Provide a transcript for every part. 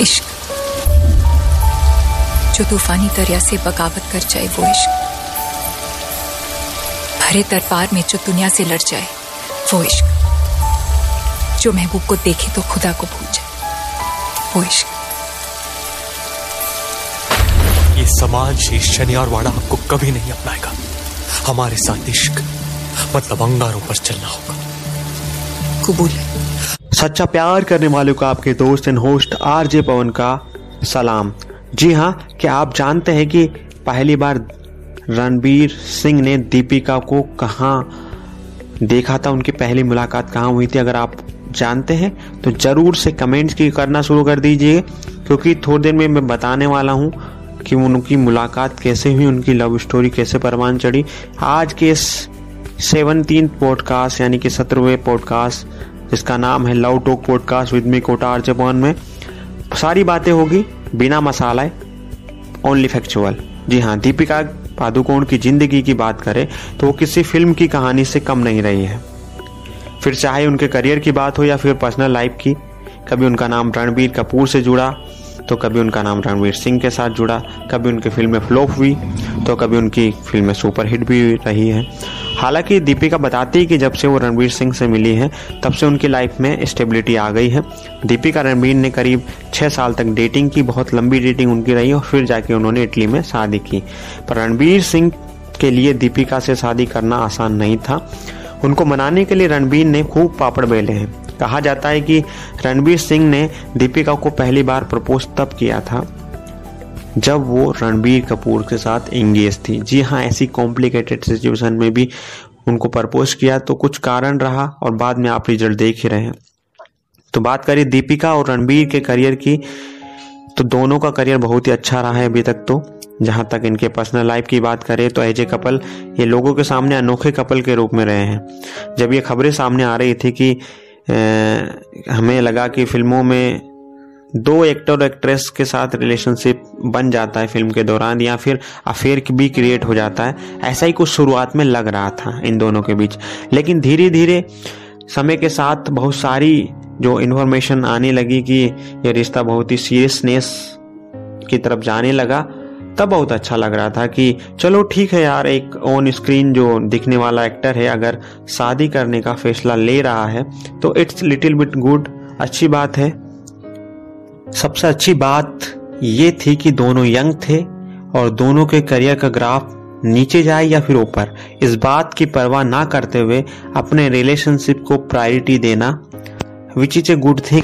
इश्क। जो तूफानी दरिया से बगावत कर जाए वो इश्क। भरे दरबार में जो दुनिया से लड़ जाए वो इश्क। जो महबूब को देखे तो खुदा को भूल जाए वो इश्क। ये समाज ये शनिवारवाड़ा आपको कभी नहीं अपनाएगा। हमारे साथ इश्क मतलब अंगारों पर चलना होगा। कबूल है। सच्चा प्यार करने वालों का आपके दोस्त एंड होस्ट आरजे पवन का सलाम। जी हाँ क्या आप जानते हैं कि पहली बार रणबीर सिंह ने दीपिका को कहाँ देखा था? उनकी पहली मुलाकात कहाँ हुई थी? अगर आप जानते हैं तो ज़रूर से कमेंट्स की करना शुरू कर दीजिए, क्योंकि थोड़ी देर में मैं बताने वाला हूँ कि उनकी मुलाकात कैसे हुई, उनकी लव स्टोरी कैसे परवान चढ़ी। आज के सेवनटीन पॉडकास्ट यानी कि सत्रहवें पॉडकास्ट जिसका नाम है love talk podcast with me Kota R Japan में। सारी बातें होगी, बिना मसाला ओनली फैक्चुअल जी हाँ दीपिका पादुकोण की ज़िंदगी की बात करें तो वो किसी फ़िल्म की कहानी से कम नहीं रही है। फिर चाहे उनके करियर की बात हो या फिर पर्सनल लाइफ की, कभी उनका नाम रणबीर कपूर से जुड़ा तो कभी उनका नाम रणवीर सिंह के साथ जुड़ा, कभी उनकी फ़िल्में फ्लॉप हुई तो कभी उनकी फ़िल्में सुपरहिट भी रही हैं। हालाँकि दीपिका बताती है कि जब से वो रणवीर सिंह से मिली हैं, तब से उनकी लाइफ में स्टेबिलिटी आ गई है। दीपिका रणबीर ने करीब छः साल तक डेटिंग की, बहुत लंबी डेटिंग उनकी रही और फिर जाके उन्होंने इटली में शादी की। पर रणबीर सिंह के लिए दीपिका से शादी करना आसान नहीं था। उनको मनाने के लिए रणबीर ने खूब पापड़ बेले हैं। कहा जाता है कि रणबीर सिंह ने दीपिका को पहली बार प्रपोज तब किया था, जब वो रणबीर कपूर के साथ एंगेज थी। जी हाँ ऐसी कॉम्प्लिकेटेड सिचुएशन में भी उनको प्रपोज किया तो कुछ कारण रहा और बाद में आप रिज़ल्ट देख ही रहे हैं। तो बात करें दीपिका और रणबीर के करियर की तो दोनों का करियर बहुत ही अच्छा रहा है अभी तक तो। जहाँ तक इनके पर्सनल लाइफ की बात करें तो एज ए कपल ये लोगों के सामने अनोखे कपल के रूप में रहे हैं। जब ये खबरें सामने आ रही थी कि हमें लगा कि फ़िल्मों में दो एक्टर और एक्ट्रेस के साथ रिलेशनशिप बन जाता है फ़िल्म के दौरान या फिर अफेयर भी क्रिएट हो जाता है। ऐसा ही कुछ शुरुआत में लग रहा था इन दोनों के बीच। लेकिन धीरे धीरे समय के साथ बहुत सारी जो इन्फॉर्मेशन आने लगी कि यह रिश्ता बहुत ही सीरियसनेस की तरफ़ जाने लगा। तब बहुत अच्छा लग रहा था कि चलो ठीक है यार, एक ऑन स्क्रीन जो दिखने वाला एक्टर है, अगर शादी करने का फैसला ले रहा है तो इट्स लिटिल बिट गुड अच्छी बात है। सबसे अच्छी बात ये थी कि दोनों यंग थे और दोनों के करियर का ग्राफ नीचे जाए या फिर ऊपर। इस बात की परवाह ना करते हुए अपने रिलेशनशिप को प्रायोरिटी देना which is a good thing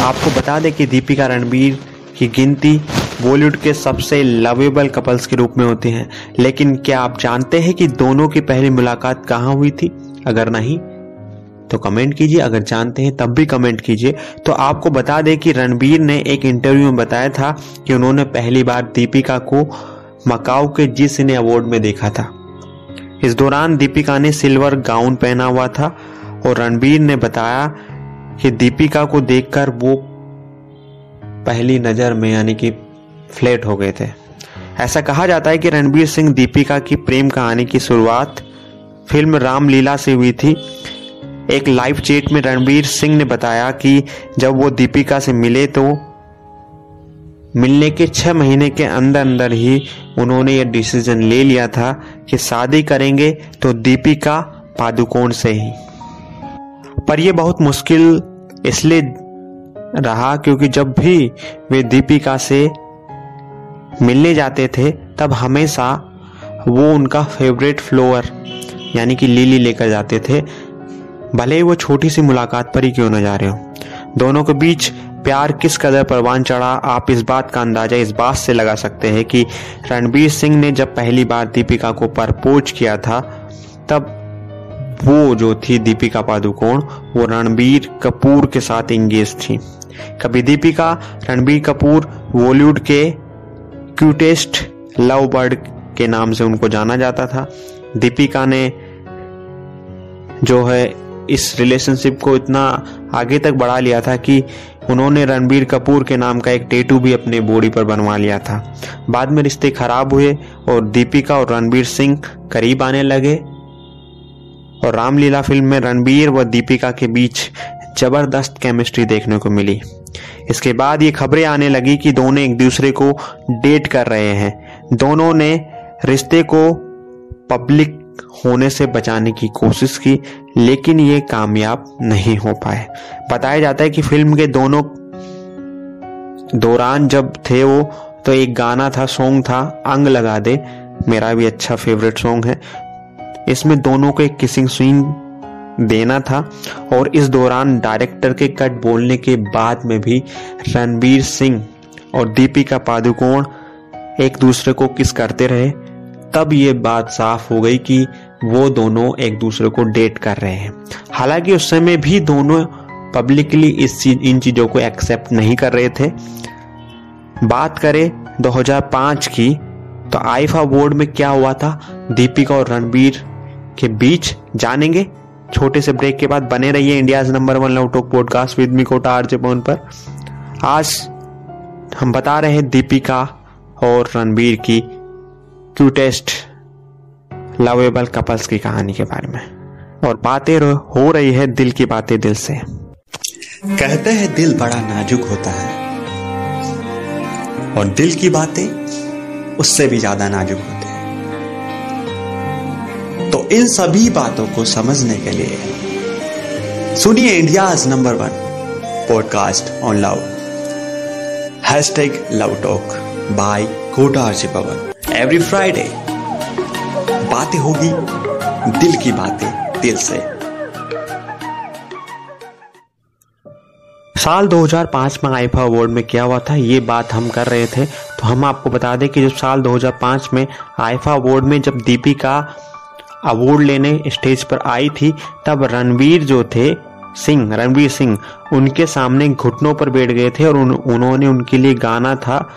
आपको बता दें कि दीपिका रणबीर की गिनती बॉलीवुड के सबसे लवेबल कपल्स के रूप में होते हैं। लेकिन क्या आप जानते हैं कि दोनों की पहली मुलाकात कहाँ हुई थी? अगर नहीं तो कमेंट कीजिए। अगर जानते हैं, तब भी कमेंट कीजिए। तो आपको बता दें कि रणबीर ने एक इंटरव्यू में बताया था कि उन्होंने पहली बार दीपिका को मकाऊ के जी सिने अवार्ड में देखा था। इस दौरान दीपिका ने सिल्वर गाउन पहना हुआ था और रणबीर ने बताया कि दीपिका को देखकर वो पहली नज़र में यानी कि फ्लैट हो गए थे। ऐसा कहा जाता है कि रणबीर सिंह दीपिका की प्रेम कहानी की शुरुआत फ़िल्म रामलीला से हुई थी। एक लाइव चेट में रणबीर सिंह ने बताया कि जब वो दीपिका से मिले तो मिलने के छह महीने के अंदर अंदर ही उन्होंने ये डिसीज़न ले लिया था कि शादी करेंगे तो दीपिका पादुकोण से ही। पर यह बहुत मुश्किल इसलिए रहा क्योंकि जब भी वे दीपिका से मिलने जाते थे, तब हमेशा वो उनका फेवरेट फ्लोअर यानी कि लिली लेकर जाते थे। भले ही वो छोटी सी मुलाकात पर ही क्यों न जा रहे हो। दोनों के बीच प्यार किस कदर परवान चढ़ा, आप इस बात का अंदाज़ा इस बात से लगा सकते हैं कि रणबीर सिंह ने जब पहली बार दीपिका को प्रपोज किया था, तब वो जो थी दीपिका पादुकोण, वो रणबीर कपूर के साथ इंगेज थी। कभी दीपिका, रणबीर कपूर बॉलीवुड के क्यूटेस्ट लव बर्ड के नाम से उनको जाना जाता था। दीपिका ने जो है इस रिलेशनशिप को इतना आगे तक बढ़ा लिया था कि उन्होंने रणबीर कपूर के नाम का एक टेटू भी अपने बॉडी पर बनवा लिया था। बाद में रिश्ते खराब हुए और दीपिका और रणबीर सिंह करीब आने लगे और रामलीला फ़िल्म में रणबीर व दीपिका के बीच ज़बरदस्त केमिस्ट्री देखने को मिली। इसके बाद ये खबरें आने लगी कि दोनों एक दूसरे को डेट कर रहे हैं। दोनों ने रिश्ते को पब्लिक होने से बचाने की कोशिश की, लेकिन ये कामयाब नहीं हो पाए। बताया जाता है कि फ़िल्म के दोनों दौरान जब थे वो तो एक गाना था, सॉन्ग था, अंग लगा दे, मेरा भी अच्छा फेवरेट सॉन्ग है। इसमें दोनों को किसिंग सीन देना था और इस दौरान डायरेक्टर के कट बोलने के बाद में भी रणबीर सिंह और दीपिका पादुकोण एक दूसरे को किस करते रहे, तब ये बात साफ़ हो गई कि वो दोनों एक दूसरे को डेट कर रहे हैं। हालाँकि उस समय भी दोनों पब्लिकली इस चीज़, इन चीज़ों को एक्सेप्ट नहीं कर रहे थे। बात करें 2005 की तो आईफा बोर्ड में क्या हुआ था? दीपिका और रणबीर के बीच जानेंगे। छोटे से ब्रेक के बाद बने रहिए India number one love talk podcast with me Kota RJ Pawan पर। आज हम बता रहे हैं दीपिका और रणबीर की क्यूटेस्ट लवेबल कपल्स की कहानी के बारे में। और बातें हो रही है दिल की बातें दिल से। कहते हैं दिल बड़ा नाजुक होता है। और दिल की बातें उससे भी ज़्यादा नाजुक होती इन सभी बातों को समझने के लिए सुनिए India number one podcast on love. Hashtag love talk by Kota RJ Pawan every Friday बातें होगी, दिल की बातें दिल से। साल 2005 में आईफा अवार्ड में क्या हुआ था? ये बात हम कर रहे थे। तो हम आपको बता दें कि जब साल 2005 में आईफा अवार्ड में जब दीपिका अवार्ड लेने स्टेज पर आई थी तब रणवीर जो थे सिंह रणवीर सिंह उनके सामने घुटनों पर बैठ गए थे और उन, उन्होंने उनके लिए गाना था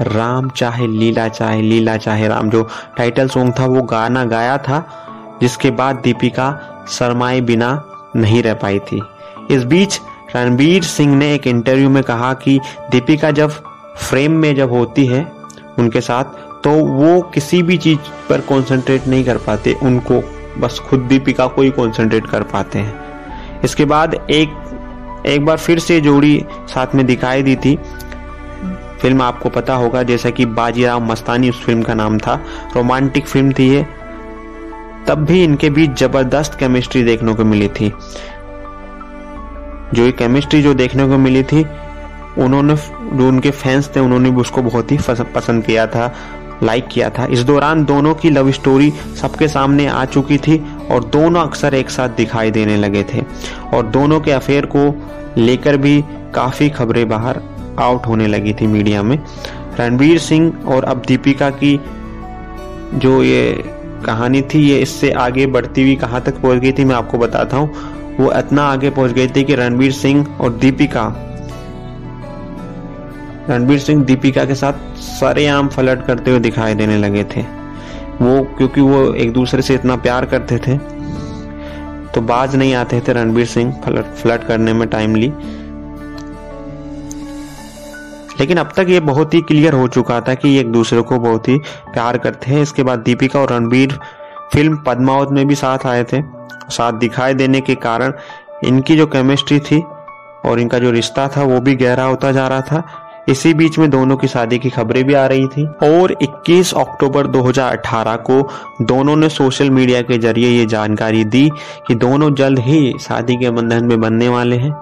राम चाहे लीला चाहे लीला चाहे राम जो टाइटल सॉन्ग था वो गाना गाया था जिसके बाद दीपिका शर्माए बिना नहीं रह पाई थी। इस बीच रणबीर सिंह ने एक इंटरव्यू में कहा कि दीपिका जब फ्रेम में जब होती है उनके साथ तो वो किसी भी चीज़ पर कंसंट्रेट नहीं कर पाते, उनको बस खुद दीपिका को ही कंसंट्रेट कर पाते हैं। इसके बाद एक एक बार फिर से जोड़ी साथ में दिखाई दी थी। फ़िल्म आपको पता होगा, जैसा कि बाजीराव मस्तानी उस फ़िल्म का नाम था। रोमांटिक फ़िल्म थी ये। तब भी इनके बीच ज़बरदस्त केमिस्ट्री देखने को मिली थी। जो ये केमिस्ट्री जो देखने को मिली थी, उन्होंने, जो उनके फैंस थे, उन्होंने भी उसको बहुत ही पसंद किया था। लाइक किया था। इस दौरान दोनों की लव स्टोरी सबके सामने आ चुकी थी और दोनों अक्सर एक साथ दिखाई देने लगे थे। और दोनों के अफेयर को लेकर भी काफ़ी खबरें बाहर आउट होने लगी थी मीडिया में। रणबीर सिंह और अब दीपिका की जो ये कहानी थी, ये इससे आगे बढ़ती हुई कहाँ तक पहुँच गई थी, मैं आपको बताता हूँ। वो इतना आगे पहुँच गई थी कि रणबीर सिंह और दीपिका रणबीर सिंह दीपिका के साथ सरेआम फ्लर्ट करते हुए दिखाई देने लगे थे। वो, क्योंकि वो एक दूसरे से इतना प्यार करते थे। तो बाज नहीं आते थे रणबीर सिंह फ्लर्ट फ्लर्ट करने में टाइमली लेकिन अब तक ये बहुत ही क्लियर हो चुका था कि ये एक दूसरे को बहुत ही प्यार करते हैं। इसके बाद दीपिका और रणबीर फ़िल्म पद्मावत में भी साथ आए थे। साथ दिखाई देने के कारण इनकी जो केमिस्ट्री थी और इनका जो रिश्ता था, वो भी गहरा होता जा रहा था। इसी बीच में दोनों की शादी की खबरें भी आ रही थी और 21 अक्टूबर 2018 को दोनों ने सोशल मीडिया के ज़रिए ये जानकारी दी कि दोनों जल्द ही शादी के बंधन में बनने वाले हैं।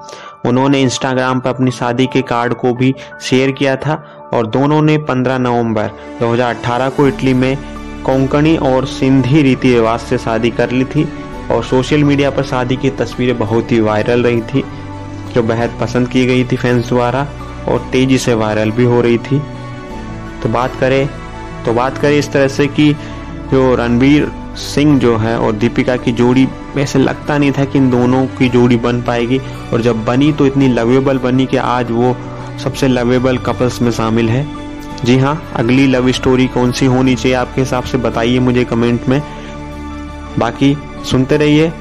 उन्होंने इंस्टाग्राम पर अपनी शादी के कार्ड को भी शेयर किया था और दोनों ने 15 नवंबर 2018 को इटली में कोंकणी और सिंधी रीति रिवाज से शादी कर ली थी और सोशल मीडिया पर शादी की तस्वीरें बहुत ही वायरल रही थी, जो बेहद पसंद की गई थी फैंस द्वारा। और तेज़ी से वायरल भी हो रही थी। तो बात करें तो बात करें इस तरह से कि जो रणबीर सिंह जो है और दीपिका की जोड़ी वैसे लगता नहीं था कि इन दोनों की जोड़ी बन पाएगी। और जब बनी तो इतनी लवेबल बनी कि आज वो सबसे लवेबल कपल्स में शामिल है। जी हाँ अगली लव स्टोरी कौन सी होनी चाहिए आपके हिसाब से बताइए मुझे कमेंट में। बाकी सुनते रहिए,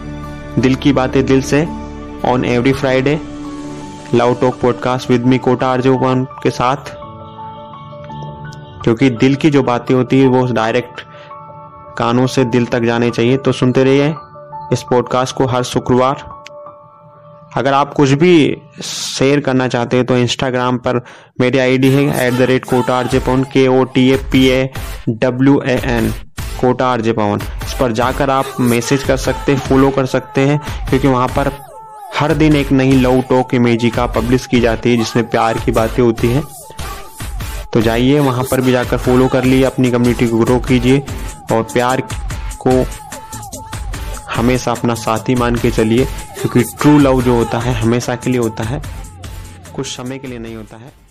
दिल की बातें दिल से on every Friday love talk podcast with me Kota आर्जोन के साथ। क्योंकि दिल की जो बातें होती है, वो डायरेक्ट कानों से दिल तक जाने चाहिए। तो सुनते रहिए इस पॉडकास्ट को हर शुक्रवार। अगर आप कुछ भी शेयर करना चाहते हैं तो इंस्टाग्राम पर मेरी आईडी है at the rate Kota R J Pawan K O T A P A W A N Kota R J Pawan इस पर जाकर आप मैसेज कर सकते हैं फॉलो कर सकते हैं, क्योंकि वहाँ पर हर दिन एक नई लव टॉक इमेजिका पब्लिश की जाती है, जिसमें प्यार की बातें होती है। तो जाइए, वहाँ पर भी जाकर फॉलो कर लिए, अपनी कम्युनिटी को ग्रो कीजिए, और प्यार को हमेशा अपना साथी मान के चलिए, क्योंकि ट्रू लव जो होता है, हमेशा के लिए होता है, कुछ समय के लिए नहीं होता है।